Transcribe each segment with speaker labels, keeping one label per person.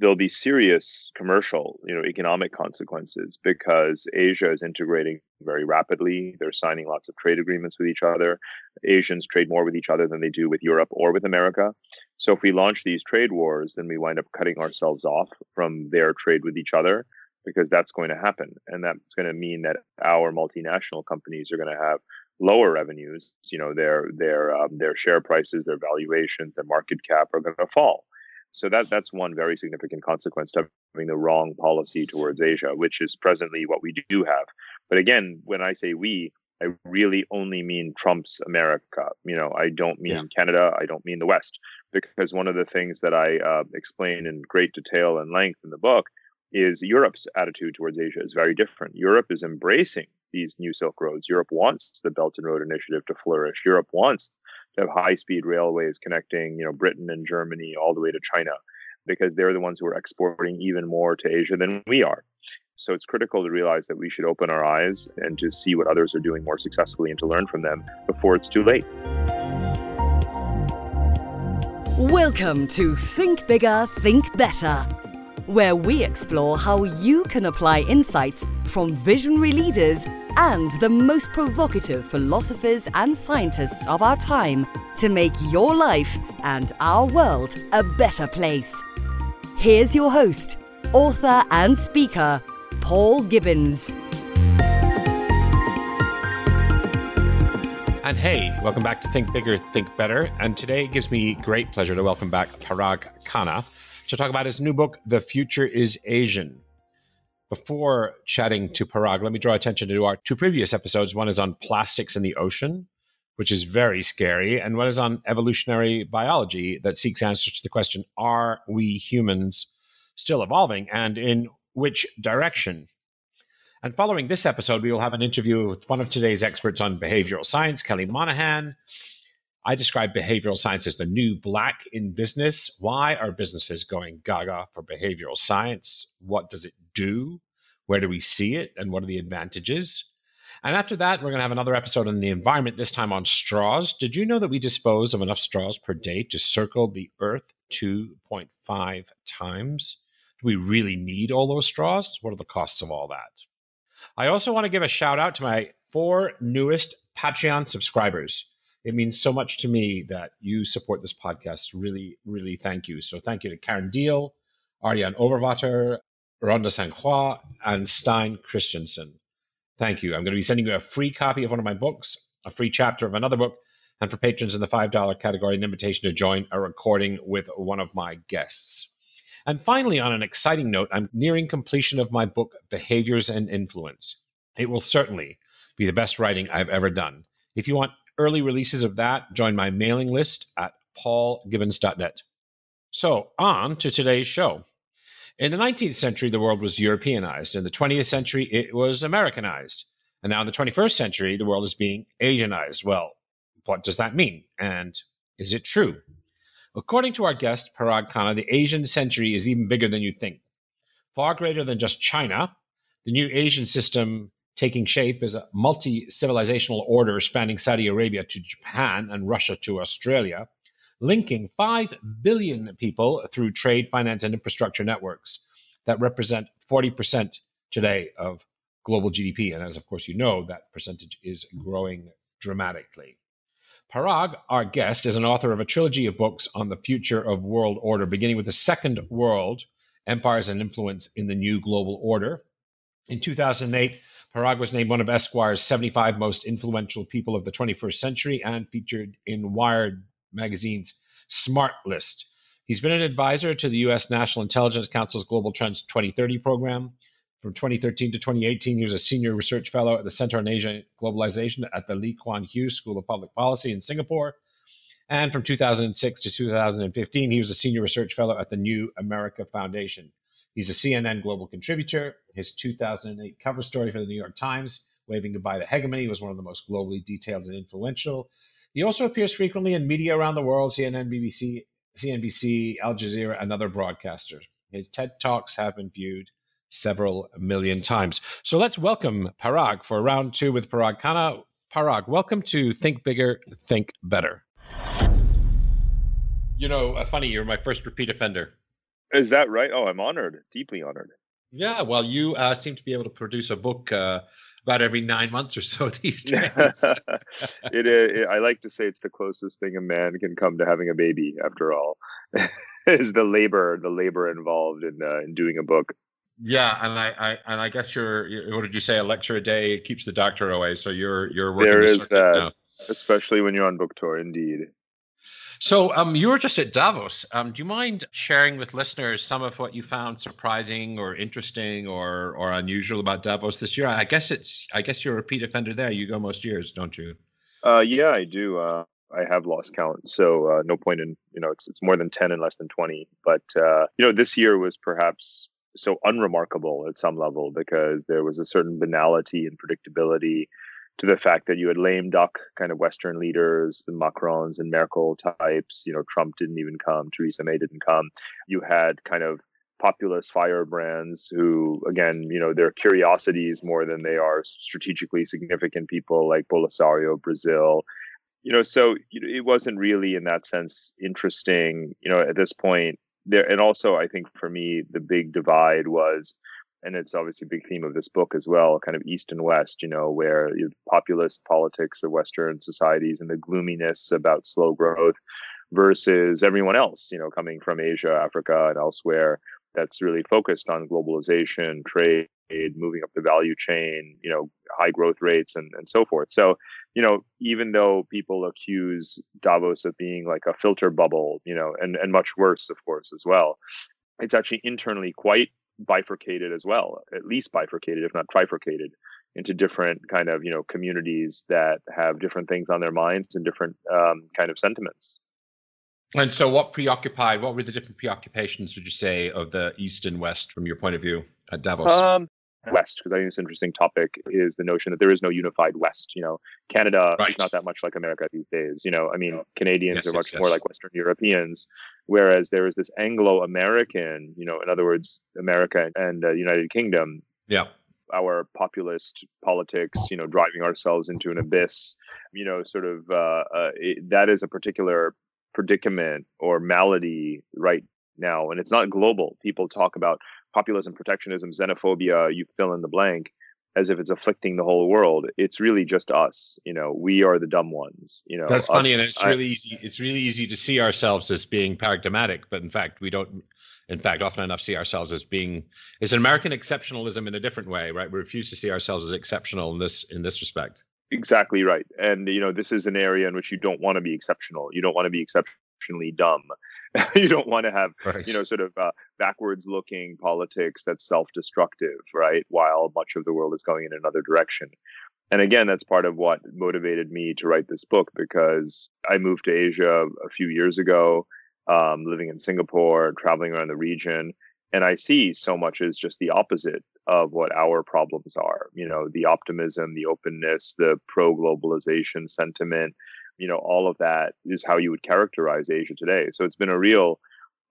Speaker 1: there'll be serious commercial, you know, economic consequences because Asia is integrating very rapidly. They're signing lots of trade agreements with each other. Asians trade more with each other than they do with Europe or with America. So if we launch these trade wars, then we wind up cutting ourselves off from their trade with each other because that's going to happen. And that's going to mean that our multinational companies are going to have lower revenues. You know, their their um, their share prices, their valuations, their market cap are going to fall. So that that's one very significant consequence of having the wrong policy towards Asia, which is presently what we do have. But again, when I say we, I really only mean Trump's America. You know, I don't mean yeah. Canada. I don't mean the West, because one of the things that I uh, explain in great detail and length in the book is Europe's attitude towards Asia is very different. Europe is embracing these new Silk Roads. Europe wants the Belt and Road Initiative to flourish. Europe wants high speed railways connecting, you know, Britain and Germany all the way to China because they're the ones who are exporting even more to Asia than we are. So it's critical to realize that we should open our eyes and to see what others are doing more successfully and to learn from them before it's too late.
Speaker 2: Welcome to Think Bigger, Think Better where we explore how you can apply insights from visionary leaders and the most provocative philosophers and scientists of our time to make your life and our world a better place. Here's your host, author, and speaker, Paul Gibbons.
Speaker 3: And hey, welcome back to Think Bigger, Think Better. And today it gives me great pleasure to welcome back Parag Khanna to talk about his new book, The Future is Asian. Before chatting to Parag, let me draw attention to our two previous episodes. One is on plastics in the ocean, which is very scary, and one is on evolutionary biology that seeks answers to the question Are we humans still evolving, and in which direction? And following this episode, we will have an interview with one of today's experts on behavioral science, Kelly Monahan, I describe behavioral science as the new black in business. Why are businesses going gaga for behavioral science? What does it do? Where do we see it? And what are the advantages? And after that, we're going to have another episode on the environment, this time on straws. Did you know that we dispose of enough straws per day to circle the Earth 2.5 times? Do we really need all those straws? What are the costs of all that? I also want to give a shout out to my four newest Patreon subscribers. It means so much to me that you support this podcast. Really, really thank you. So thank you to Karen Deal, Ariane Overvater, Rhonda Sanhua, and Stein Christensen. Thank you. I'm going to be sending you a free copy of one of my books, a free chapter of another book, and for patrons in the $5 category, an invitation to join a recording with one of my guests. And finally, on an exciting note, I'm nearing completion of my book, Behaviors and Influence. It will certainly be the best writing I've ever done. If you want early releases of that, join my mailing list at paulgibbons.net. So, on to today's show. In the 19th century, the world was Europeanized. In the 20th century, it was Americanized. And now in the 21st century, the world is being Asianized. Well, what does that mean? And is it true? According to our guest, Parag Khanna, the Asian century is even bigger than you think. Far greater than just China, the new Asian system taking shape as a multi civilizational order spanning Saudi Arabia to Japan and Russia to Australia, linking 5 billion people through trade, finance, and infrastructure networks that represent 40% today of global GDP. And as, of course, you know, that percentage is growing dramatically. Parag, our guest, is an author of a trilogy of books on the future of world order, beginning with the Second World Empires and Influence in the New Global Order. In 2008, Parag was named one of Esquire's 75 most influential people of the 21st century and featured in Wired magazine's Smart List. He's been an advisor to the U.S. National Intelligence Council's Global Trends 2030 program. From 2013 to 2018, he was a senior research fellow at the Center on Asia Globalization at the Lee Kuan Yew School of Public Policy in Singapore. And from 2006 to 2015, he was a senior research fellow at the New America Foundation. He's a CNN global contributor. His 2008 cover story for the New York Times, Waving Goodbye to Hegemony, was one of the most globally detailed and influential. He also appears frequently in media around the world CNN, BBC, CNBC, Al Jazeera, and other broadcasters. His TED Talks have been viewed several million times. So let's welcome Parag for round two with Parag Khanna. Parag, welcome to Think Bigger, Think Better. You know, uh, funny, you're my first repeat offender.
Speaker 1: Is that right? Oh, I'm honored, deeply honored.
Speaker 3: Yeah, well, you uh, seem to be able to produce a book uh, about every nine months or so these days.
Speaker 1: it, it, I like to say it's the closest thing a man can come to having a baby. After all, is the labor, the labor involved in uh, in doing a book.
Speaker 3: Yeah, and I, I and I guess you're, you're, what did you say? A lecture a day keeps the doctor away. So you're you're working.
Speaker 1: There is that, now. especially when you're on book tour. Indeed.
Speaker 3: So um, you were just at Davos. Um, do you mind sharing with listeners some of what you found surprising or interesting or or unusual about Davos this year? I guess it's I guess you're a repeat offender there. You go most years, don't you?
Speaker 1: Uh, yeah, I do. Uh, I have lost count, so uh, no point in you know it's it's more than ten and less than twenty. But uh, you know this year was perhaps so unremarkable at some level because there was a certain banality and predictability to the fact that you had lame duck kind of Western leaders, the Macrons and Merkel types. You know, Trump didn't even come, Theresa May didn't come. You had kind of populist firebrands who, again, you know, they're curiosities more than they are strategically significant people like Bolsonaro, Brazil. You know, so it wasn't really in that sense interesting. You know, at this point, there, and also I think for me the big divide was and it's obviously a big theme of this book as well kind of east and west you know where populist politics of western societies and the gloominess about slow growth versus everyone else you know coming from asia africa and elsewhere that's really focused on globalization trade moving up the value chain you know high growth rates and, and so forth. So you know even though people accuse davos of being like a filter bubble you know and and much worse of course as well it's actually internally quite bifurcated as well, at least bifurcated, if not trifurcated, into different kind of you know communities that have different things on their minds and different um, kind of sentiments.
Speaker 3: And so, what preoccupied? What were the different preoccupations? Would you say of the East and West from your point of view at Davos? Um,
Speaker 1: West, because I think this interesting topic is the notion that there is no unified West. You know, Canada right. is not that much like America these days. You know, I mean, Canadians yes, are much yes, more yes. like Western Europeans, whereas there is this Anglo-American. You know, in other words, America and uh, United Kingdom.
Speaker 3: Yeah.
Speaker 1: Our populist politics, you know, driving ourselves into an abyss, you know, sort of uh, uh, it, that is a particular predicament or malady right now, and it's not global. People talk about populism, protectionism, xenophobia, you fill in the blank, as if it's afflicting the whole world. It's really just us. You know, we are the dumb ones. You know,
Speaker 3: that's us, funny, and it's really I, easy. It's really easy to see ourselves as being paradigmatic, but in fact, we don't. In fact, often enough, see ourselves as being. It's an American exceptionalism in a different way, right? We refuse to see ourselves as exceptional in this in this respect.
Speaker 1: Exactly right, and you know, this is an area in which you don't want to be exceptional. You don't want to be exceptionally dumb. you don't want to have right. you know sort of uh, backwards looking politics that's self-destructive right while much of the world is going in another direction and again that's part of what motivated me to write this book because i moved to asia a few years ago um, living in singapore traveling around the region and i see so much as just the opposite of what our problems are you know the optimism the openness the pro globalization sentiment you know all of that is how you would characterize asia today so it's been a real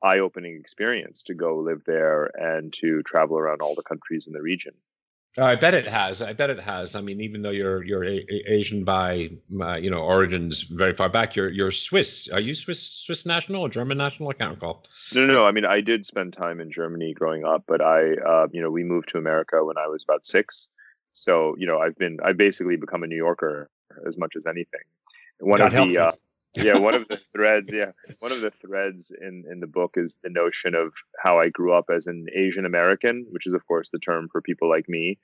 Speaker 1: eye-opening experience to go live there and to travel around all the countries in the region
Speaker 3: I bet it has. I bet it has. I mean, even though you're you're a, a Asian by uh, you know origins very far back, you're you're Swiss. Are you Swiss Swiss national or German national? I can't recall.
Speaker 1: No, no, no. I mean, I did spend time in Germany growing up, but I, uh, you know, we moved to America when I was about six. So you know, I've been I basically become a New Yorker as much as anything one God of the uh, yeah one of the threads yeah one of the threads in in the book is the notion of how i grew up as an asian american which is of course the term for people like me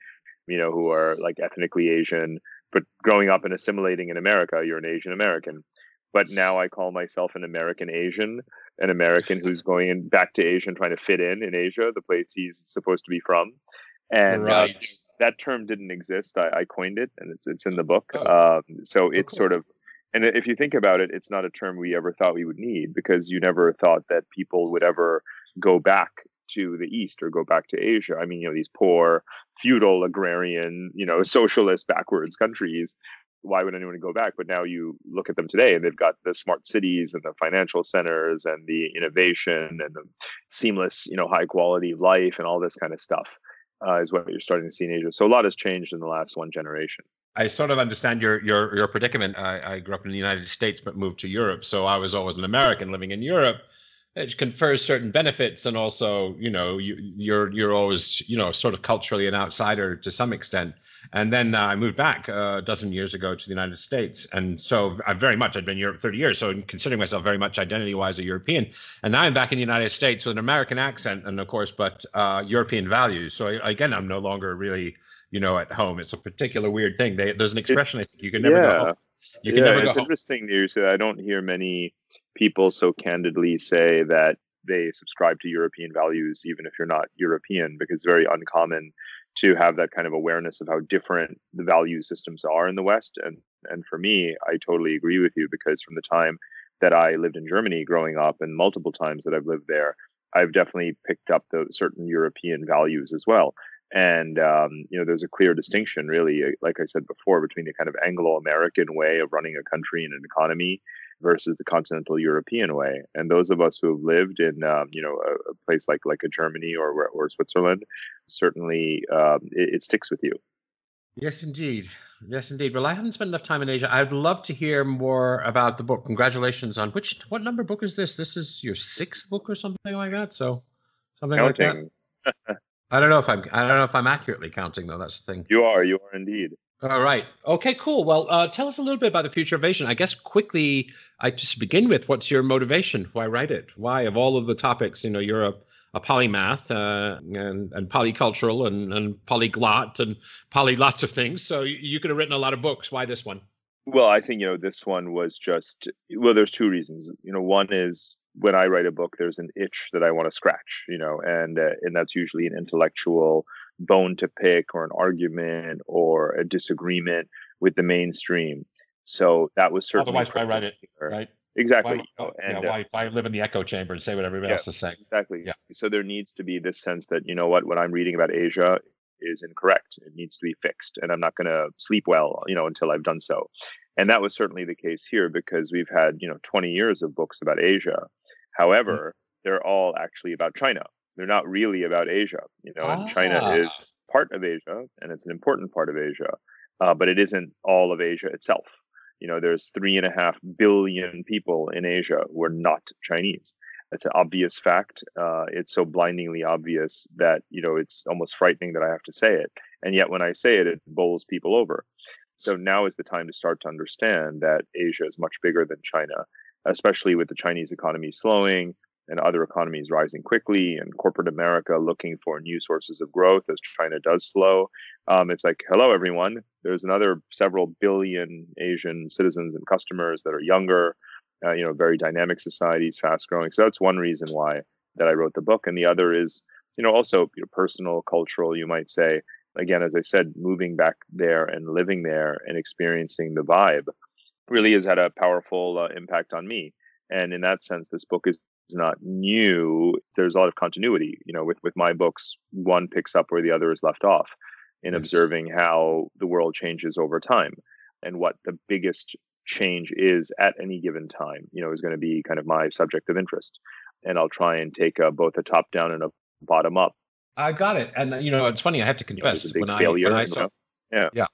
Speaker 1: you know who are like ethnically asian but growing up and assimilating in america you're an asian american but now i call myself an american asian an american who's going in, back to asia and trying to fit in in asia the place he's supposed to be from and uh, right. uh, that term didn't exist I, I, coined it and it's, it's in the book oh. um, so it's oh, cool. sort of and if you think about it, it's not a term we ever thought we would need because you never thought that people would ever go back to the East or go back to Asia. I mean, you know, these poor, feudal, agrarian, you know, socialist, backwards countries. Why would anyone go back? But now you look at them today and they've got the smart cities and the financial centers and the innovation and the seamless, you know, high quality life and all this kind of stuff uh, is what you're starting to see in Asia. So a lot has changed in the last one generation.
Speaker 3: I sort of understand your your your predicament. I, I grew up in the United States but moved to Europe, so I was always an American living in Europe. it confers certain benefits and also you know you, you're you're always you know sort of culturally an outsider to some extent and then uh, i moved back uh, a dozen years ago to the united states and so i very much i've been europe 30 years so considering myself very much identity wise a european and now i'm back in the united states with an american accent and of course but uh, european values so again i'm no longer really you know at home it's a particular weird thing they, there's an expression i think you can never
Speaker 1: yeah.
Speaker 3: go
Speaker 1: you can yeah, never go it's home. interesting news i don't hear many people so candidly say that they subscribe to European values, even if you're not European, because it's very uncommon to have that kind of awareness of how different the value systems are in the West. And and for me, I totally agree with you because from the time that I lived in Germany growing up, and multiple times that I've lived there, I've definitely picked up the certain European values as well. And um, you know, there's a clear distinction, really, like I said before, between the kind of Anglo-American way of running a country and an economy versus the continental European way. And those of us who have lived in, um, you know, a, a, place like like a Germany or or Switzerland, certainly um, it, it, sticks with you.
Speaker 3: Yes, indeed. Yes, indeed. Well, I haven't spent enough time in Asia. I'd love to hear more about the book. Congratulations on which what number book is this? This is your sixth book or something like that. So something Counting. like that. I don't know if I'm I don't know if I'm accurately counting though. That's the thing.
Speaker 1: You are. You are indeed.
Speaker 3: All right. Okay, cool. Well, uh, tell us a little bit about the future of Asian. I guess quickly, I just begin with what's your motivation? Why write it? Why, of all of the topics, you know, you're a, a polymath uh, and, and polycultural and, and polyglot and poly lots of things. So you, you could have written a lot of books. Why this one?
Speaker 1: Well, I think, you know, this one was just, well, there's two reasons. You know, one is when I write a book, there's an itch that I want to scratch, you know, and, uh, and that's usually an intellectual bone to pick or an argument or a disagreement with the mainstream. So that was certainly.
Speaker 3: Otherwise, why write it? Right.
Speaker 1: Exactly.
Speaker 3: Why, oh, and, yeah, why, why live in the echo chamber and say what everybody yeah, else is saying?
Speaker 1: Exactly. Yeah. So there needs to be this sense that, you know what, what I'm reading about Asia is incorrect. It needs to be fixed. And I'm not going to sleep well, you know, until I've done so. And that was certainly the case here because we've had, you know, 20 years of books about Asia. However, mm-hmm. they're all actually about China they're not really about Asia, you know. Ah. And China ah. is part of Asia, and it's an important part of Asia, uh, but it isn't all of Asia itself. You know, there's three and a half billion people in Asia who are not Chinese. It's an obvious fact. Uh, it's so blindingly obvious that you know it's almost frightening that I have to say it, and yet when I say it, it bowls people over. So now is the time to start to understand that Asia is much bigger than China, especially with the Chinese economy slowing, and other economies rising quickly and corporate America looking for new sources of growth as China does slow. Um, it's like, hello, everyone. There's another several billion Asian citizens and customers that are younger, uh, you know, very dynamic societies, fast growing. So that's one reason why that I wrote the book. And the other is, you know, also you know, personal, cultural, you might say. Again, as I said, moving back there and living there and experiencing the vibe really has had a powerful uh, impact on me. And in that sense, this book is is not new. There's a lot of continuity. You know, with with my books, one picks up where the other is left off in yes. observing how the world changes over time and what the biggest change is at any given time. You know, is going to be kind of my subject of interest, and I'll try and take a, both a top down and a bottom up.
Speaker 3: I got it, and you know, it's funny. I have to confess you know, when, I, when I saw, yeah, yeah,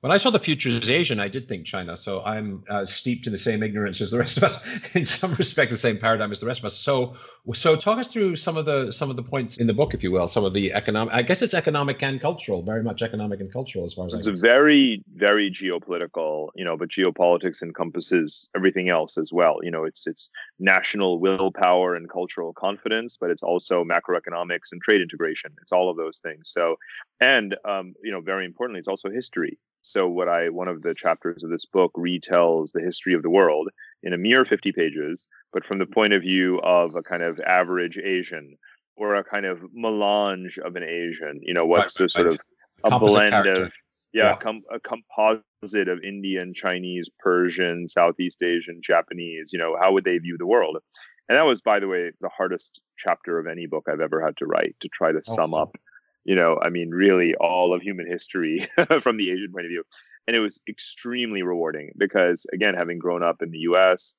Speaker 3: when I saw the future is Asian, I did think China. So I'm uh, steeped in the same ignorance as the rest of us, in some respect, the same paradigm as the rest of us. So, so talk us through some of the some of the points in the book, if you will, some of the economic. I guess it's economic and cultural, very much economic and cultural, as far as
Speaker 1: I it's very very geopolitical, you know. But geopolitics encompasses everything else as well. You know, it's it's national willpower and cultural confidence, but it's also macroeconomics and trade integration. It's all of those things. So, and um, you know, very importantly, it's also history so what I one of the chapters of this book retells the history of the world in a mere 50 pages, but from the point of view of a kind of average Asian or a kind of melange of an Asian. You know, what's right, the sort of a blend character. of yeah, yeah. Com- a composite of Indian, Chinese, Persian, Southeast Asian, Japanese. You know, how would they view the world? And that was, by the way, the hardest chapter of any book I've ever had to write to try to oh, sum up you know, I mean, really all of human history from the Asian point of view. And it was extremely rewarding because, again, having grown up in the US,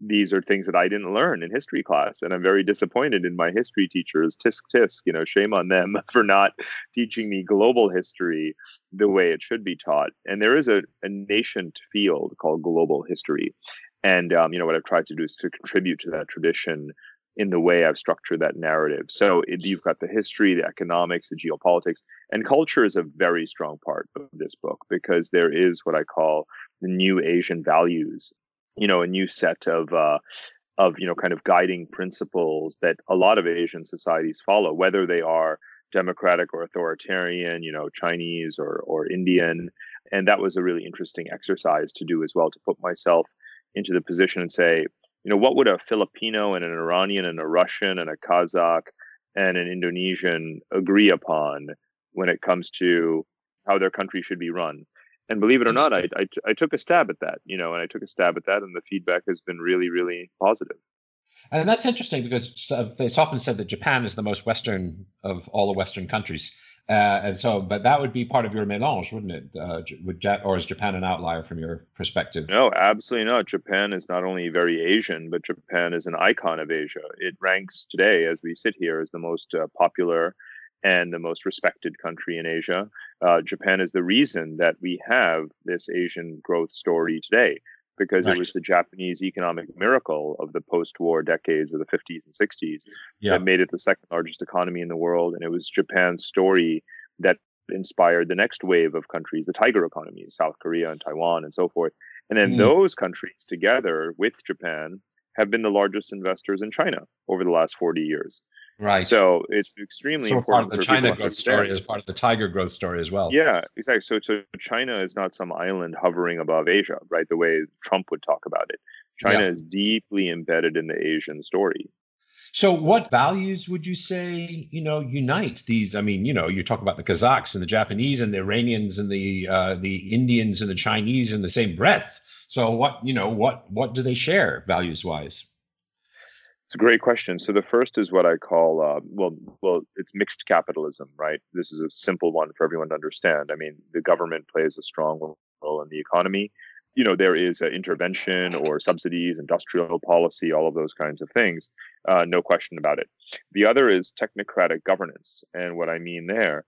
Speaker 1: these are things that I didn't learn in history class. And I'm very disappointed in my history teachers. Tisk tisk, you know, shame on them for not teaching me global history the way it should be taught. And there is a, a nascent field called global history. And, um, you know, what I've tried to do is to contribute to that tradition in the way I've structured that narrative. So it, you've got the history, the economics, the geopolitics, and culture is a very strong part of this book because there is what I call the new Asian values. You know, a new set of uh, of you know kind of guiding principles that a lot of Asian societies follow, whether they are democratic or authoritarian, you know, Chinese or or Indian. And that was a really interesting exercise to do as well to put myself into the position and say, you know, what would a Filipino and an Iranian and a Russian and a Kazakh and an Indonesian agree upon when it comes to how their country should be run? And believe it or not, I, I, I took a stab at that, you know, and I took a stab at that, and the feedback has been really, really positive.
Speaker 3: And that's interesting because uh, it's often said that Japan is the most Western of all the Western countries. Uh, and so, but that would be part of your melange, wouldn't it? Uh, would or is Japan an outlier from your perspective?
Speaker 1: No, absolutely not. Japan is not only very Asian, but Japan is an icon of Asia. It ranks today, as we sit here, as the most uh, popular and the most respected country in Asia. Uh, Japan is the reason that we have this Asian growth story today because it was the Japanese economic miracle of the post-war decades of the 50s and 60s yeah. that made it the second largest economy in the world, and it was Japan's story that inspired the next wave of countries, the tiger economies, South Korea and Taiwan and so forth. And then mm. those countries together with Japan have been the largest investors in China over the last 40 years.
Speaker 3: Right.
Speaker 1: So it's extremely so important.
Speaker 3: Part of the China growth story is part of the Tiger growth story as well.
Speaker 1: Yeah, exactly. So, so China is not some island hovering above Asia, right? The way Trump would talk about it. China yeah. is deeply embedded in the Asian story.
Speaker 3: So, what values would you say, you know, unite these? I mean, you know, you talk about the Kazakhs and the Japanese and the Iranians and the uh, the Indians and the Chinese in the same breath. So, what you know, what what do they share values wise?
Speaker 1: It's a great question. So the first is what I call uh, well, well, it's mixed capitalism, right? This is a simple one for everyone to understand. I mean, the government plays a strong role in the economy. You know, there is intervention or subsidies, industrial policy, all of those kinds of things. Uh, no question about it. The other is technocratic governance, and what I mean there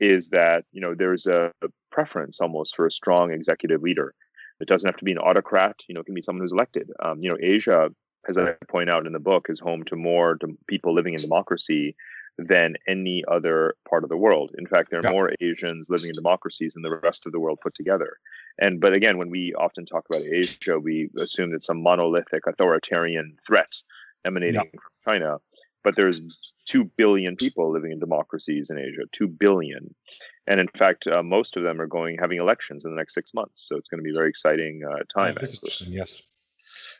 Speaker 1: is that you know there's a preference almost for a strong executive leader. It doesn't have to be an autocrat. You know, it can be someone who's elected. Um, you know, Asia as I point out in the book, is home to more people living in democracy than any other part of the world. In fact, there are yeah. more Asians living in democracies than the rest of the world put together. And but again, when we often talk about Asia, we assume that some monolithic authoritarian threat emanating yeah. from China. But there's two billion people living in democracies in Asia, two billion, and in fact, uh, most of them are going having elections in the next six months. So it's going to be a very exciting uh, time.
Speaker 3: Yeah, yes.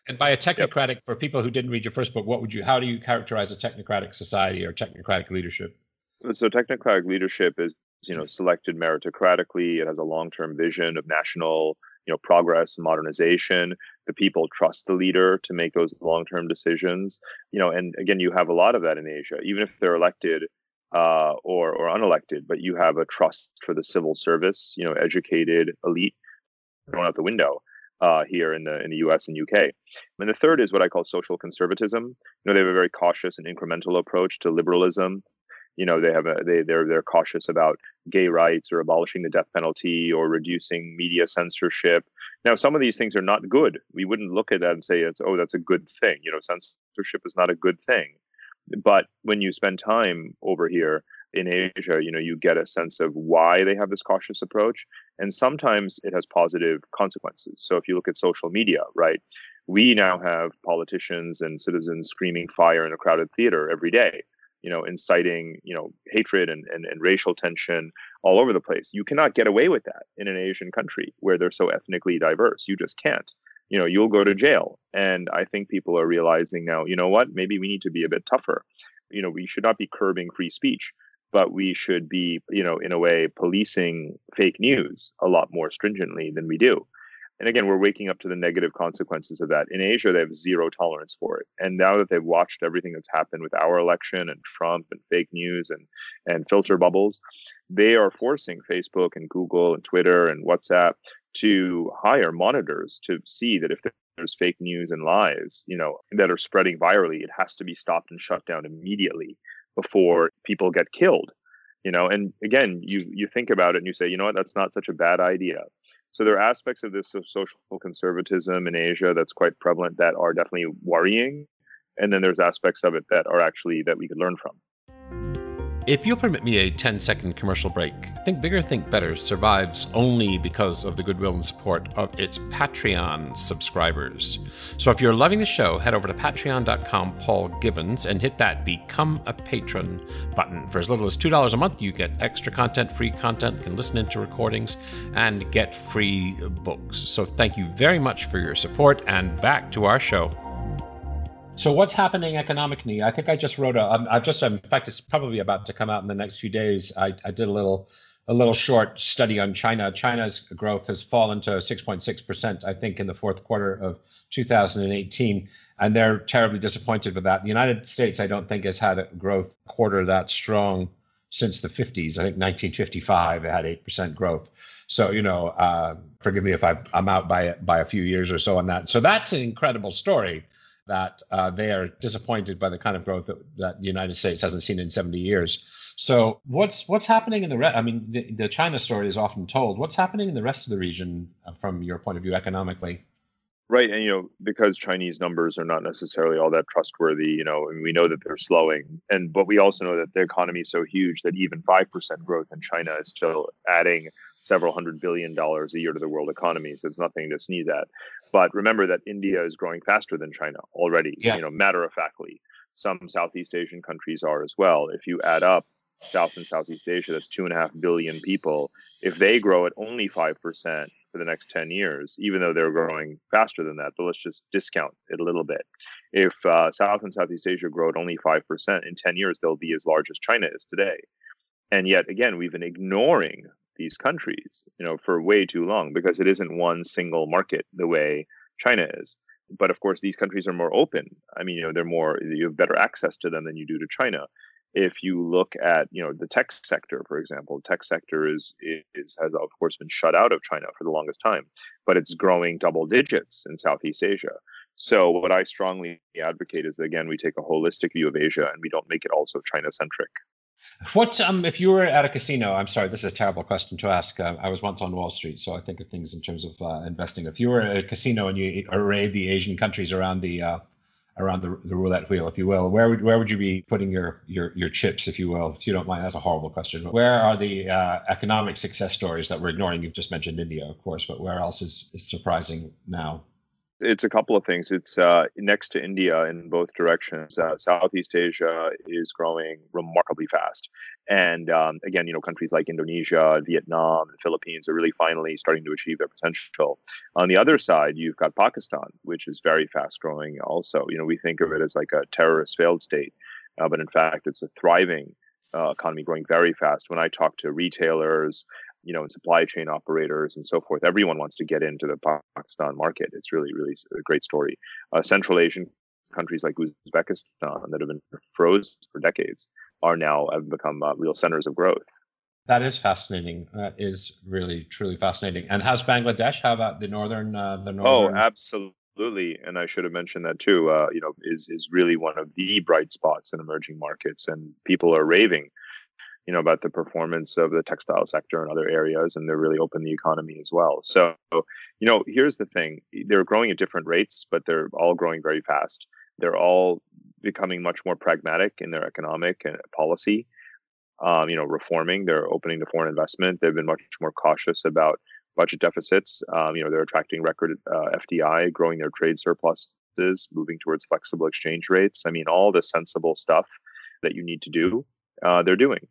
Speaker 3: And by a technocratic, yep. for people who didn't read your first book, what would you? How do you characterize a technocratic society or technocratic leadership?
Speaker 1: So technocratic leadership is, you know, selected meritocratically. It has a long-term vision of national, you know, progress and modernization. The people trust the leader to make those long-term decisions. You know, and again, you have a lot of that in Asia, even if they're elected uh, or or unelected. But you have a trust for the civil service. You know, educated elite thrown out the window uh, here in the in the U.S. and U.K. And the third is what I call social conservatism. You know, they have a very cautious and incremental approach to liberalism. You know, they have a they they're they're cautious about gay rights or abolishing the death penalty or reducing media censorship. Now, some of these things are not good. We wouldn't look at that and say it's oh that's a good thing. You know, censorship is not a good thing. But when you spend time over here, in Asia, you know, you get a sense of why they have this cautious approach. And sometimes it has positive consequences. So if you look at social media, right, we now have politicians and citizens screaming fire in a crowded theater every day, you know, inciting, you know, hatred and, and, and racial tension all over the place. You cannot get away with that in an Asian country where they're so ethnically diverse. You just can't. You know, you'll go to jail. And I think people are realizing now, you know what, maybe we need to be a bit tougher. You know, we should not be curbing free speech but we should be, you know, in a way, policing fake news a lot more stringently than we do. And again, we're waking up to the negative consequences of that. In Asia, they have zero tolerance for it. And now that they've watched everything that's happened with our election and Trump and fake news and, and filter bubbles, they are forcing Facebook and Google and Twitter and WhatsApp to hire monitors to see that if there's fake news and lies, you know, that are spreading virally, it has to be stopped and shut down immediately before people get killed you know and again you you think about it and you say you know what that's not such a bad idea so there are aspects of this of social conservatism in asia that's quite prevalent that are definitely worrying and then there's aspects of it that are actually that we could learn from.
Speaker 3: If you'll permit me a 10 second commercial break, Think Bigger, Think Better survives only because of the goodwill and support of its Patreon subscribers. So if you're loving the show, head over to patreon.com, Paul Gibbons, and hit that Become a Patron button. For as little as $2 a month, you get extra content, free content, can listen into recordings, and get free books. So thank you very much for your support, and back to our show. So what's happening economically? I think I just wrote a. I've just, in fact, it's probably about to come out in the next few days. I, I did a little, a little short study on China. China's growth has fallen to 6.6 percent, I think, in the fourth quarter of 2018, and they're terribly disappointed with that. The United States, I don't think, has had a growth quarter that strong since the 50s. I think 1955 it had eight percent growth. So you know, uh, forgive me if I, I'm out by by a few years or so on that. So that's an incredible story that uh, they are disappointed by the kind of growth that, that, the United States hasn't seen in 70 years. So what's what's happening in the rest? I mean, the, the, China story is often told. What's happening in the rest of the region uh, from your point of view economically?
Speaker 1: Right, and you know because Chinese numbers are not necessarily all that trustworthy. You know, and we know that they're slowing, and but we also know that the economy is so huge that even five percent growth in China is still adding several hundred billion dollars a year to the world economy. So it's nothing to sneeze at. But remember that India is growing faster than China already. Yeah. You know, matter of factly, some Southeast Asian countries are as well. If you add up South and Southeast Asia, that's two and a half billion people. If they grow at only five percent for the next ten years, even though they're growing faster than that, but let's just discount it a little bit. If uh, South and Southeast Asia grow at only five percent in ten years, they'll be as large as China is today. And yet, again, we've been ignoring these countries, you know, for way too long because it isn't one single market the way China is. But of course, these countries are more open. I mean, you know, they're more you have better access to them than you do to China. If you look at, you know, the tech sector, for example, tech sector is is has of course been shut out of China for the longest time, but it's growing double digits in Southeast Asia. So what I strongly advocate is that, again, we take a holistic view of Asia and we don't make it also China centric.
Speaker 3: What um, if you were at a casino? I'm sorry, this is a terrible question to ask. Uh, I was once on Wall Street, so I think of things in terms of uh, investing. If you were at a casino and you arrayed the Asian countries around the uh, around the, the roulette wheel, if you will, where would where would you be putting your your your chips, if you will? If you don't mind, that's a horrible question. Where are the uh, economic success stories that we're ignoring? You've just mentioned India, of course, but where else is is surprising now?
Speaker 1: It's a couple of things. It's uh, next to India in both directions. Uh, Southeast Asia is growing remarkably fast, and um, again, you know, countries like Indonesia, Vietnam, the Philippines are really finally starting to achieve their potential. On the other side, you've got Pakistan, which is very fast growing. Also, you know, we think of it as like a terrorist failed state, uh, but in fact, it's a thriving uh, economy growing very fast. When I talk to retailers, you know, and supply chain operators and so forth. Everyone wants to get into the Pakistan market. It's really, really a great story. Uh, Central Asian countries like Uzbekistan that have been frozen for decades are now have become uh, real centers of growth.
Speaker 3: That is fascinating. That is really, truly fascinating. And how's Bangladesh? How about the northern, uh, the oh,
Speaker 1: northern? Oh, absolutely. And I should have mentioned that too. Uh, you know, is is really one of the bright spots in emerging markets, and people are raving you know about the performance of the textile sector and other areas and they're really open the economy as well. So you know here's the thing. They're growing at different rates but they're all growing very fast. They're all becoming much more pragmatic in their economic and policy um, you know reforming. They're opening to foreign investment. They've been much more cautious about budget deficits. Um, you know they're attracting record uh, fdi growing their trade surpluses moving towards flexible exchange rates. I mean all the sensible stuff that you need to do uh, they're doing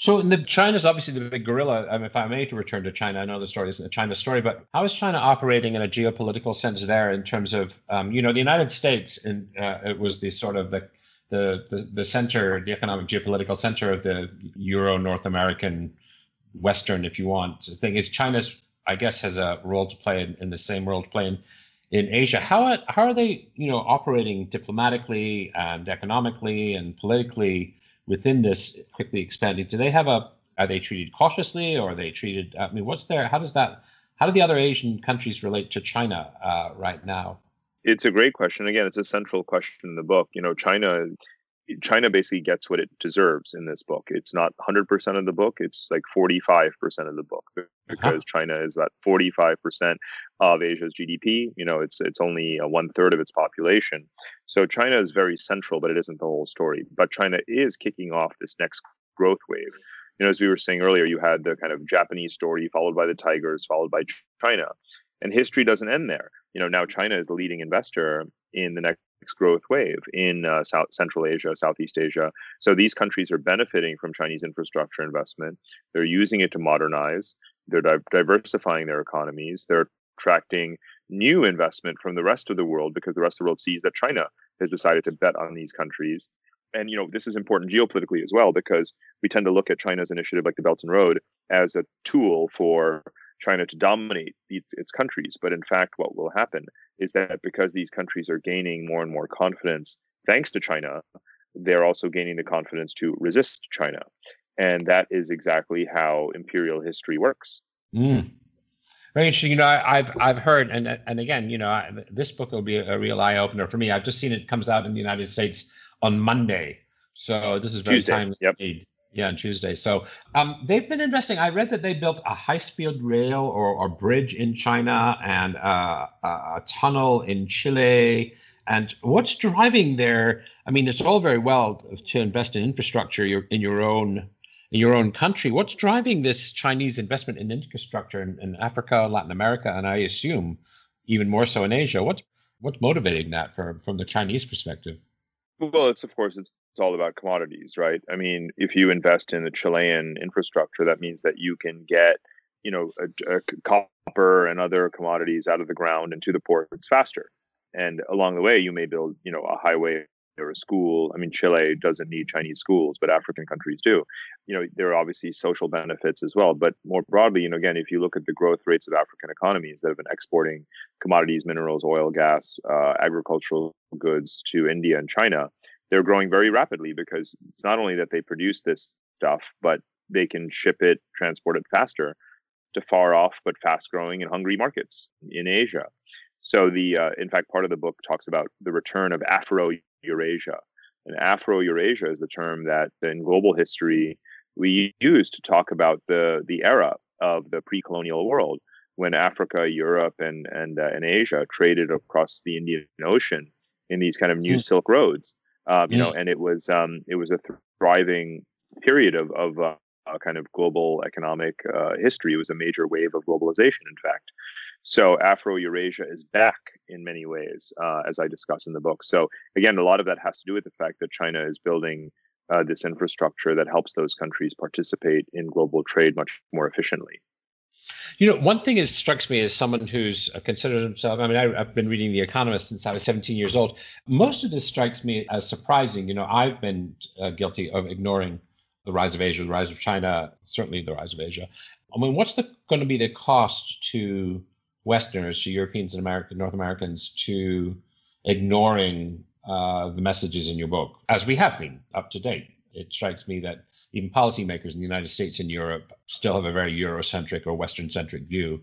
Speaker 3: so the China's obviously the big gorilla. Mean, if I may to return to China, I know the story isn't a China story, but how is China operating in a geopolitical sense there in terms of, um, you know, the United States, and uh, it was the sort of the, the the the center, the economic geopolitical center of the Euro North American Western, if you want. Thing is, China's, I guess, has a role to play in, in the same role to play in in Asia. How how are they, you know, operating diplomatically and economically and politically? Within this quickly expanding, do they have a are they treated cautiously or are they treated i mean what's their how does that how do the other asian countries relate to china uh, right now?
Speaker 1: It's a great question. Again it's a central question in the book. You know china China basically gets what it deserves in this book. It's not 100% of the book, it's like 45% of the book uh-huh. because. China is about 45% of Asia's GDP. You know, it's it's only one third of its population. So China is very central, but it isn't the whole story. But China is kicking off this next growth wave. You know, as we were saying earlier, you had the kind of Japanese story followed by the tigers, followed by China. And history doesn't end there. You know, now China is the leading investor in the next growth wave in uh, South Central Asia, Southeast Asia. So these countries are benefiting from Chinese infrastructure investment. They're using it to modernize. They're di- diversifying their economies. They're attracting new investment from the rest of the world because the rest of the world sees that China has decided to bet on these countries. And you know this is important geopolitically as well because we tend to look at China's initiative like the Belt and Road as a tool for China to dominate its countries. But in fact, what will happen is that because these countries are gaining more and more confidence thanks to China, they're also gaining the confidence to resist China. And that is exactly how imperial history works.
Speaker 3: Mm. Very interesting. You know, I, have I've heard, and and again, you know, I, this book will be a, real eye opener for me. I've just seen it comes out in the United States on Monday, so this is very
Speaker 1: Tuesday.
Speaker 3: timely.
Speaker 1: Yep.
Speaker 3: Yeah, on Tuesday. So um, they've been investing. I read that they built a high-speed rail or, or bridge in China and uh, a, a tunnel in Chile. And what's driving their? I mean, it's all very well to invest in infrastructure in your own in your own country. What's driving this Chinese investment in infrastructure in, in Africa, Latin America, and I assume even more so in Asia? What's what's motivating that from from the Chinese perspective?
Speaker 1: Well, it's of course it's it's all about commodities, right? I mean, if you invest in the Chilean infrastructure, that means that you can get, you know, a, a copper and other commodities out of the ground and to the ports faster. And along the way, you may build, you know, a highway or a school. I mean, Chile doesn't need Chinese schools, but African countries do. You know, there are obviously social benefits as well. But more broadly, you know, again, if you look at the growth rates of African economies that have been exporting commodities, minerals, oil, gas, uh, agricultural goods to India and China, they're growing very rapidly because it's not only that they produce this stuff, but they can ship it, transport it faster to far off but fast growing and hungry markets in Asia. So the uh, in fact part of the book talks about the return of Afro Eurasia. And Afro Eurasia is the term that in global history we use to talk about the the era of the pre-colonial world when Africa, Europe, and and uh, and Asia traded across the Indian Ocean in these kind of new mm. Silk Roads um, you know, and it was um, it was a thriving period of of uh, kind of global economic uh, history. It was a major wave of globalization, in fact. So Afro Eurasia is back in many ways, uh, as I discuss in the book. So again, a lot of that has to do with the fact that China is building uh, this infrastructure that helps those countries participate in global trade much more efficiently.
Speaker 3: You know, one thing that strikes me as someone who's uh, considered himself, I mean, I, have been reading The Economist since I was 17 years old. Most of this strikes me as surprising. You know, I've been uh, guilty of ignoring the rise of Asia, the rise of China, certainly the rise of Asia. I mean, what's going to be the cost to Westerners, to Europeans and American, North Americans, to ignoring uh, the messages in your book, as we have been up to date? It strikes me that even policymakers in the United States and Europe still have a very Eurocentric or Western centric view.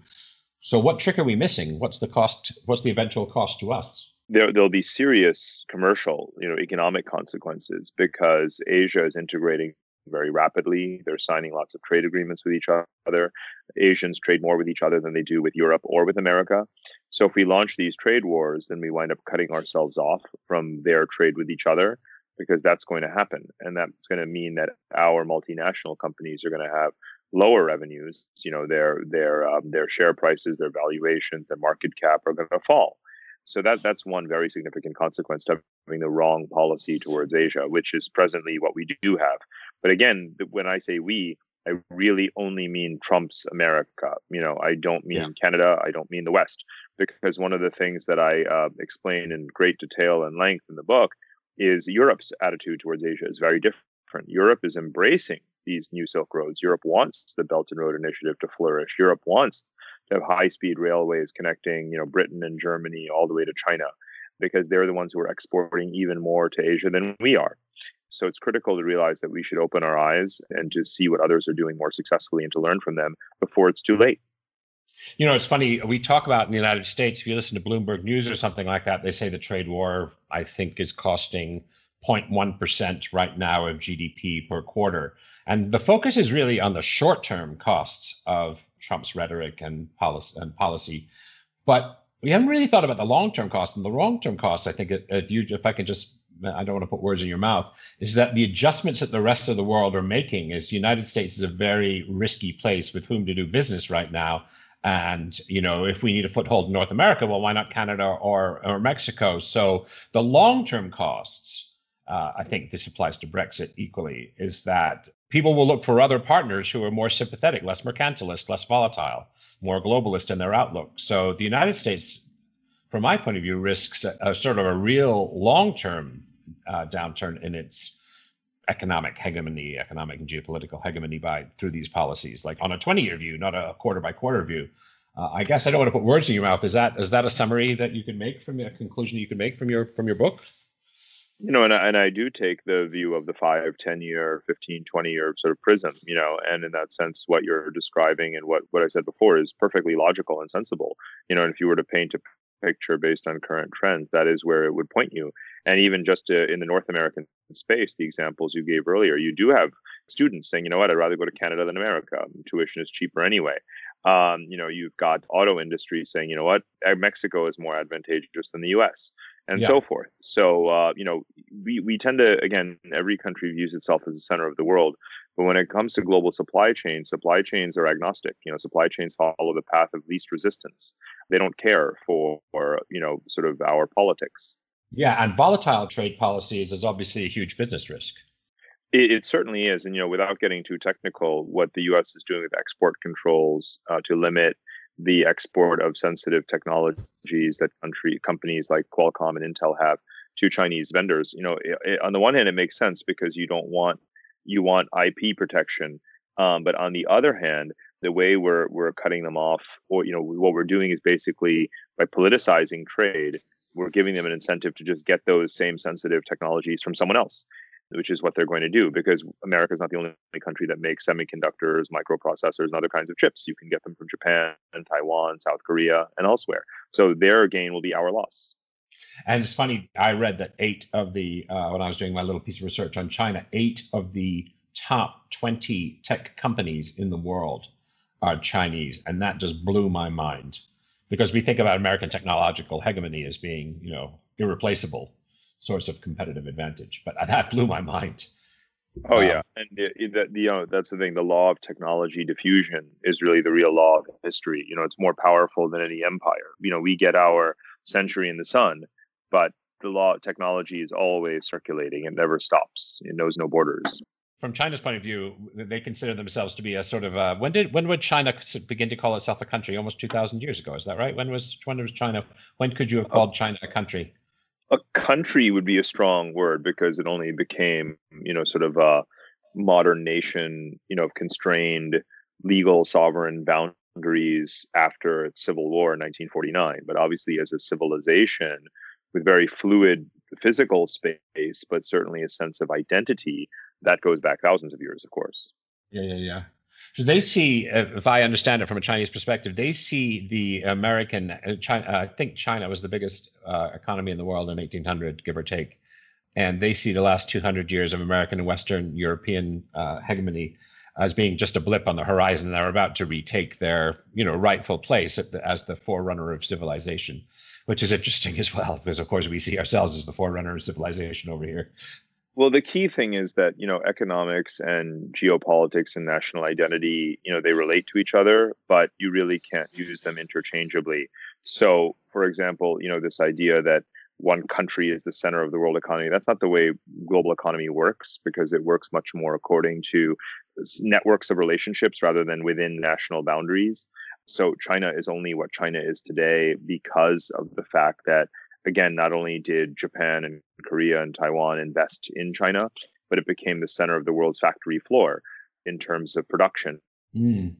Speaker 3: So, what trick are we missing? What's the cost? What's the eventual cost to us?
Speaker 1: There, there'll be serious commercial, you know, economic consequences because Asia is integrating very rapidly. They're signing lots of trade agreements with each other. Asians trade more with each other than they do with Europe or with America. So if we launch these trade wars, then we wind up cutting ourselves off from their trade with each other because that's going to happen. And that's going to mean that our multinational companies are going to have lower revenues. You know, their their um, their share prices, their valuations, their market cap are going to fall. So that that's one very significant consequence to having the wrong policy towards Asia, which is presently what we do have. But again, when I say we, I really only mean Trump's America. You know, I don't mean yeah. Canada. I don't mean the West, because one of the things that I uh, explain in great detail and length in the book is Europe's attitude towards Asia is very different. Europe is embracing these new Silk Roads. Europe wants the Belt and Road Initiative to flourish. Europe wants to have high-speed railways connecting, you know, Britain and Germany all the way to China, because they're the ones who are exporting even more to Asia than we are. So it's critical to realize that we should open our eyes and to see what others are doing more successfully and to learn from them before it's too late.
Speaker 3: You know, it's funny. We talk about in the United States, if you listen to Bloomberg News or something like that, they say the trade war, I think, is costing 0.1% right now of GDP per quarter. And the focus is really on the short term costs of Trump's rhetoric and policy, and policy. But we haven't really thought about the long term costs. And the long term costs, I think, if, you, if I can just I don't want to put words in your mouth, is that the adjustments that the rest of the world are making is the United States is a very risky place with whom to do business right now. And you know, if we need a foothold in North America, well, why not Canada or or Mexico? So the long-term costs, uh, I think this applies to Brexit equally, is that people will look for other partners who are more sympathetic, less mercantilist, less volatile, more globalist in their outlook. So the United States, from my point of view, risks a, a sort of a real long-term uh, downturn in its economic hegemony, economic and geopolitical hegemony by through these policies, like on a 20-year view, not a quarter by quarter view. Uh, I guess I don't want to put words in your mouth. Is that is that a summary that you can make from a conclusion you can make from your from your book?
Speaker 1: You know, and I, and I do take the view of the five, 10 year, 15, 20 year sort of prism, you know, and in that sense, what you're describing and what, what I said before is perfectly logical and sensible. You know, and if you were to paint a picture based on current trends, that is where it would point you. And even just to, in the North American space, the examples you gave earlier, you do have students saying, you know what, I'd rather go to Canada than America. Tuition is cheaper anyway. Um, you know, you've got auto industry saying, you know what, Mexico is more advantageous than the U.S. and yeah. so forth. So, uh, you know, we we tend to again, every country views itself as the center of the world, but when it comes to global supply chains, supply chains are agnostic. You know, supply chains follow the path of least resistance. They don't care for, for you know, sort of our politics.
Speaker 3: Yeah, and volatile trade policies is obviously a huge business risk.
Speaker 1: It, it, certainly is, and you know, without getting too technical, what the U.S. is doing with export controls uh, to limit the export of sensitive technologies that country companies like Qualcomm and Intel have to Chinese vendors. You know, it, it, on the one hand, it makes sense because you don't want you want IP protection, um, but on the other hand, the way we're we're cutting them off, or you know, what we're doing is basically by politicizing trade we're giving them an incentive to just get those same sensitive technologies from someone else which is what they're going to do because America is not the only country that makes semiconductors, microprocessors, and other kinds of chips. You can get them from Japan, and Taiwan, South Korea, and elsewhere. So their gain will be our loss.
Speaker 3: And it's funny, I read that eight of the, uh, when I was doing my little piece of research on China, eight of the top 20 tech companies in the world are Chinese. And that just blew my mind because we think about American technological hegemony as being, you know, irreplaceable source of competitive advantage. But that blew my mind.
Speaker 1: Oh um, yeah, and it, it, you know that's the thing. The law of technology diffusion is really the real law of history. You know, it's more powerful than any empire. You know, we get our century in the sun, but the law of technology is always circulating. It never stops. It knows no borders
Speaker 3: from China's point of view, they consider themselves to be a sort of a, when did when would China begin to call itself a country? Almost two thousand years ago, is that right? When was when was China? When could you have oh. called China a country?
Speaker 1: A country would be a strong word because it only became, you know, sort of a modern nation, you know, of constrained legal sovereign boundaries after its civil war in 1949. But obviously, as a civilization with very fluid physical space, but certainly a sense of identity that goes back thousands of years, of course.
Speaker 3: Yeah, yeah, yeah. So they see, if I understand it from a Chinese perspective, they see the American, uh, China, uh, I think China was the biggest uh, economy in the world in 1800, give or take. And they see the last 200 years of American and Western European uh, hegemony as being just a blip on the horizon. They're about to retake their, you know, rightful place as the forerunner of civilization, which is interesting as well, because of course we see ourselves as the forerunner of civilization over here.
Speaker 1: Well, the key thing is that, you know, economics and geopolitics and national identity, you know, they relate to each other, but you really can't use them interchangeably. So, for example, you know, this idea that one country is the center of the world economy, that's not the way global economy works because it works much more according to networks of relationships rather than within national boundaries. So, China is only what China is today because of the fact that again, not only did Japan and Korea and Taiwan invest in China, but it became the center of the world's factory floor in terms of production. Mm.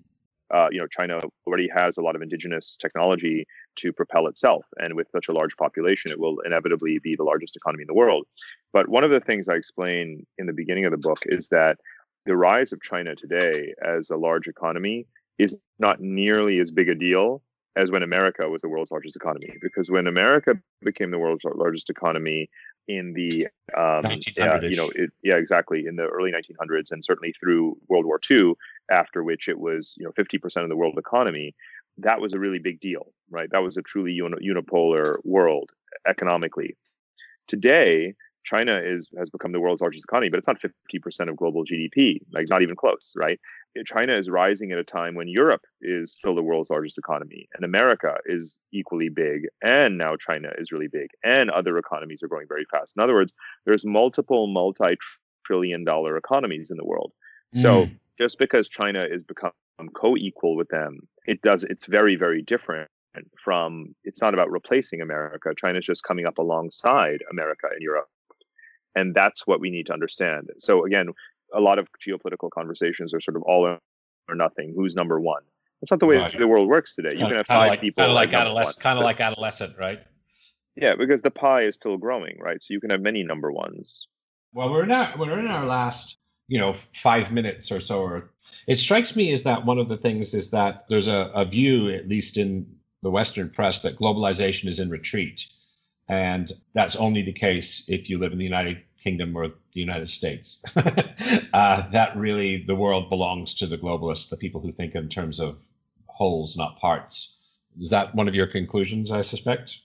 Speaker 1: Uh, you know, China already has a lot of indigenous technology to propel itself, and with such a large population, it will inevitably be the largest economy in the world. But one of the things I explain in the beginning of the book is that the rise of China today as a large economy is not nearly as big a deal as when America was the world's largest economy. Because when America became the world's largest economy, in the um, uh, you know it, yeah exactly in the early 1900s and certainly through World War II after which it was you know 50% of the world economy that was a really big deal right that was a truly uni- unipolar world economically today China is has become the world's largest economy, but it's not 50% of global GDP, like not even close, right? China is rising at a time when Europe is still the world's largest economy, and America is equally big, and now China is really big, and other economies are growing very fast. In other words, there's multiple multi-trillion dollar economies in the world. Mm. So just because China is become co-equal with them, it does it's very, very different from it's not about replacing America. China's just coming up alongside America and Europe. And that's what we need to understand. So again a lot of geopolitical conversations are sort of all or nothing who's number one. That's not the way right. the world works today. You can have five
Speaker 4: like,
Speaker 1: people
Speaker 4: kind of like, like adolescent kind of like adolescent right?
Speaker 1: Yeah because the pie is still growing right? So you can have many number ones.
Speaker 3: Well we're in our we're in our last you know five minutes or so or it strikes me is that one of the things is that there's a, a view at least in the western press that globalization is in retreat and that's only the case if you live in the United Kingdom or the United States. uh, that really, the world belongs to the globalists, the people who think in terms of wholes, not parts. Is that one of your conclusions? I suspect.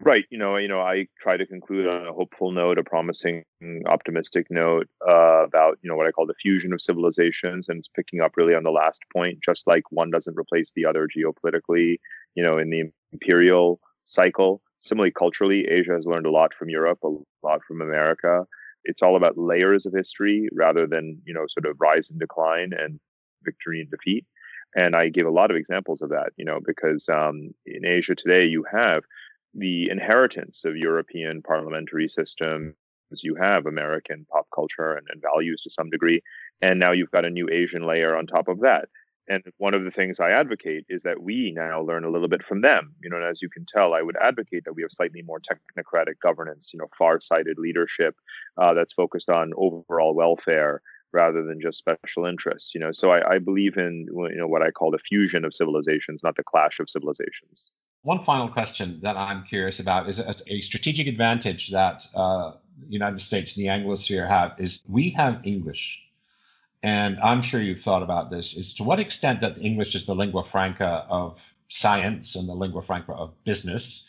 Speaker 1: Right. You know. You know. I try to conclude on a hopeful note, a promising, optimistic note uh, about you know what I call the fusion of civilizations, and it's picking up really on the last point. Just like one doesn't replace the other geopolitically, you know, in the imperial cycle Similarly, culturally, Asia has learned a lot from Europe, a lot from America. It's all about layers of history rather than, you know, sort of rise and decline and victory and defeat. And I give a lot of examples of that, you know, because um, in Asia today, you have the inheritance of European parliamentary systems, you have American pop culture and, and values to some degree. And now you've got a new Asian layer on top of that. And one of the things I advocate is that we now learn a little bit from them. You know, and as you can tell, I would advocate that we have slightly more technocratic governance, you know, far-sighted leadership uh, that's focused on overall welfare rather than just special interests. You know, so I, I believe in you know what I call the fusion of civilizations, not the clash of civilizations.
Speaker 3: One final question that I'm curious about is a, a strategic advantage that uh, United States and the Anglosphere have is we have English and I'm sure you've thought about this, is to what extent that English is the lingua franca of science and the lingua franca of business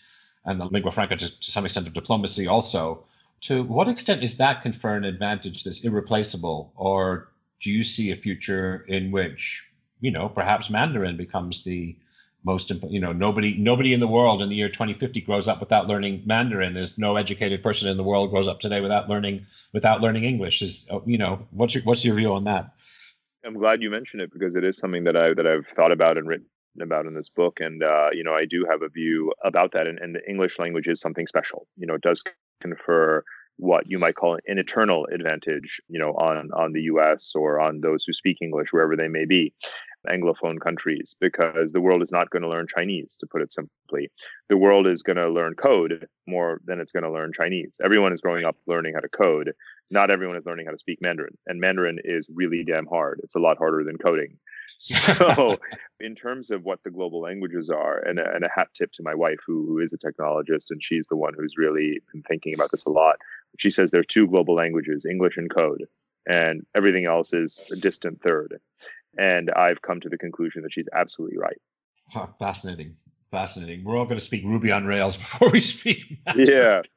Speaker 3: and the lingua franca to, to some extent of diplomacy also. To what extent is that confer an advantage that's irreplaceable? Or do you see a future in which, you know, perhaps Mandarin becomes the most you know nobody nobody in the world in the year 2050 grows up without learning mandarin. There's no educated person in the world grows up today without learning without learning english. Is oh, you know what's your what's your view on that?
Speaker 1: I'm glad you mentioned it because it is something that i that i've thought about and written about in this book. And uh, you know i do have a view about that. And, and the english language is something special. You know it does confer what you might call an eternal advantage, you know, on on the U.S. or on those who speak English wherever they may be. Anglophone countries because the world is not going to learn Chinese, to put it simply. The world is going to learn code more than it's going to learn Chinese. Everyone is growing up learning how to code. Not everyone is learning how to speak Mandarin. And Mandarin is really damn hard. It's a lot harder than coding. So, in terms of what the global languages are, and a, and a hat tip to my wife, who, who is a technologist, and she's the one who's really been thinking about this a lot. She says there are two global languages English and code, and everything else is a distant third. And I've come to the conclusion that she's absolutely right.
Speaker 3: Oh, fascinating. Fascinating. We're all going to speak Ruby on Rails before we speak.
Speaker 1: yeah.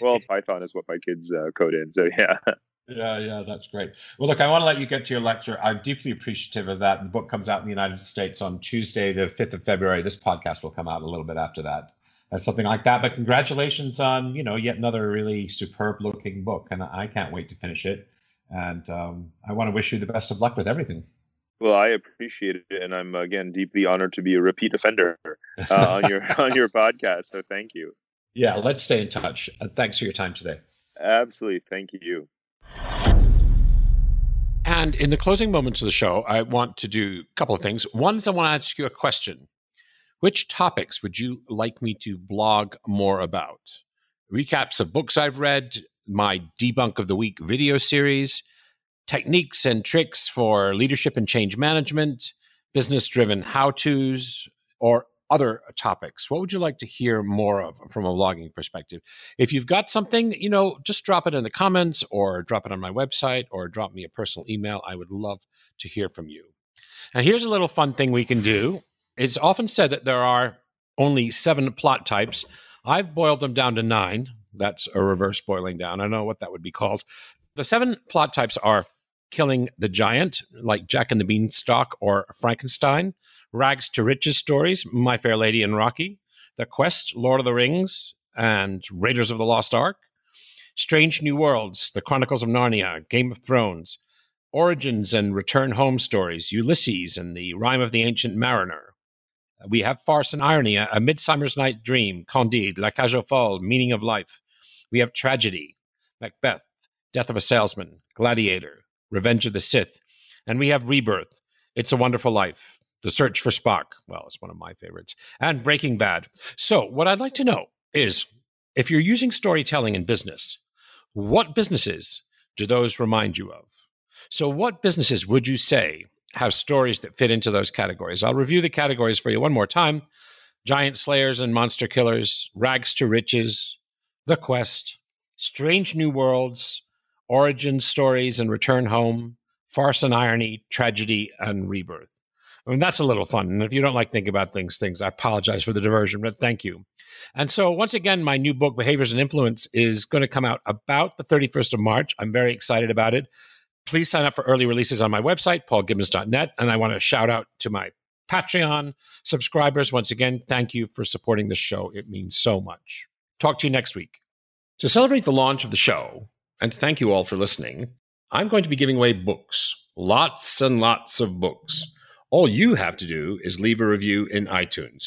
Speaker 1: Well, Python is what my kids uh, code in. So, yeah.
Speaker 3: Yeah, yeah, that's great. Well, look, I want to let you get to your lecture. I'm deeply appreciative of that. The book comes out in the United States on Tuesday, the 5th of February. This podcast will come out a little bit after that. Uh, something like that. But congratulations on, you know, yet another really superb looking book. And I can't wait to finish it. And um, I want to wish you the best of luck with everything.
Speaker 1: Well, I appreciate it, and I'm again deeply honored to be a repeat offender uh, on your on your podcast. So thank you.
Speaker 3: Yeah, let's stay in touch. Uh, thanks for your time today.
Speaker 1: Absolutely, thank you.
Speaker 3: And in the closing moments of the show, I want to do a couple of things. One is I want to ask you a question. Which topics would you like me to blog more about? Recaps of books I've read, my debunk of the week video series, techniques and tricks for leadership and change management, business driven how to's, or other topics? What would you like to hear more of from a blogging perspective? If you've got something, you know, just drop it in the comments or drop it on my website or drop me a personal email. I would love to hear from you. And here's a little fun thing we can do. It's often said that there are only seven plot types. I've boiled them down to nine. That's a reverse boiling down. I don't know what that would be called. The seven plot types are killing the giant, like Jack and the Beanstalk or Frankenstein, rags to riches stories, My Fair Lady and Rocky, The Quest, Lord of the Rings, and Raiders of the Lost Ark, Strange New Worlds, The Chronicles of Narnia, Game of Thrones, Origins and Return Home stories, Ulysses and The Rime of the Ancient Mariner. We have Farce and Irony, A Midsummer's Night Dream, Candide, La Cage aux Folles, Meaning of Life. We have Tragedy, Macbeth, Death of a Salesman, Gladiator, Revenge of the Sith. And we have Rebirth, It's a Wonderful Life, The Search for Spock. Well, it's one of my favorites. And Breaking Bad. So, what I'd like to know is if you're using storytelling in business, what businesses do those remind you of? So, what businesses would you say have stories that fit into those categories? I'll review the categories for you one more time Giant Slayers and Monster Killers, Rags to Riches, The Quest, Strange New Worlds, origin stories and return home, farce and irony, tragedy and rebirth. I mean, that's a little fun. And if you don't like thinking about things, things, I apologize for the diversion, but thank you. And so, once again, my new book, Behaviors and Influence, is going to come out about the 31st of March. I'm very excited about it. Please sign up for early releases on my website, paulgibbons.net. And I want to shout out to my Patreon subscribers. Once again, thank you for supporting the show. It means so much. Talk to you next week. To celebrate the launch of the show, and thank you all for listening, I'm going to be giving away books, lots and lots of books. All you have to do is leave a review in iTunes.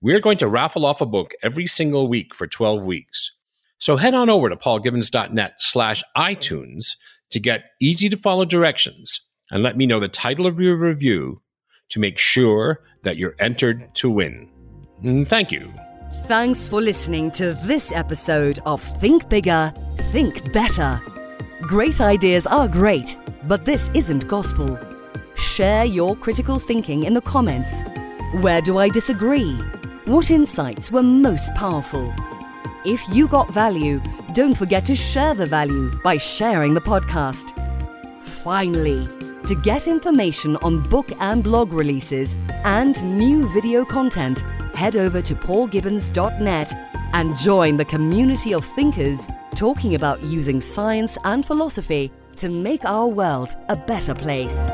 Speaker 3: We're going to raffle off a book every single week for 12 weeks. So head on over to paulgibbons.net slash iTunes to get easy to follow directions and let me know the title of your review to make sure that you're entered to win. Mm, thank you.
Speaker 2: Thanks for listening to this episode of Think Bigger, Think Better. Great ideas are great, but this isn't gospel. Share your critical thinking in the comments. Where do I disagree? What insights were most powerful? If you got value, don't forget to share the value by sharing the podcast. Finally, to get information on book and blog releases and new video content, head over to paulgibbons.net and join the community of thinkers talking about using science and philosophy to make our world a better place.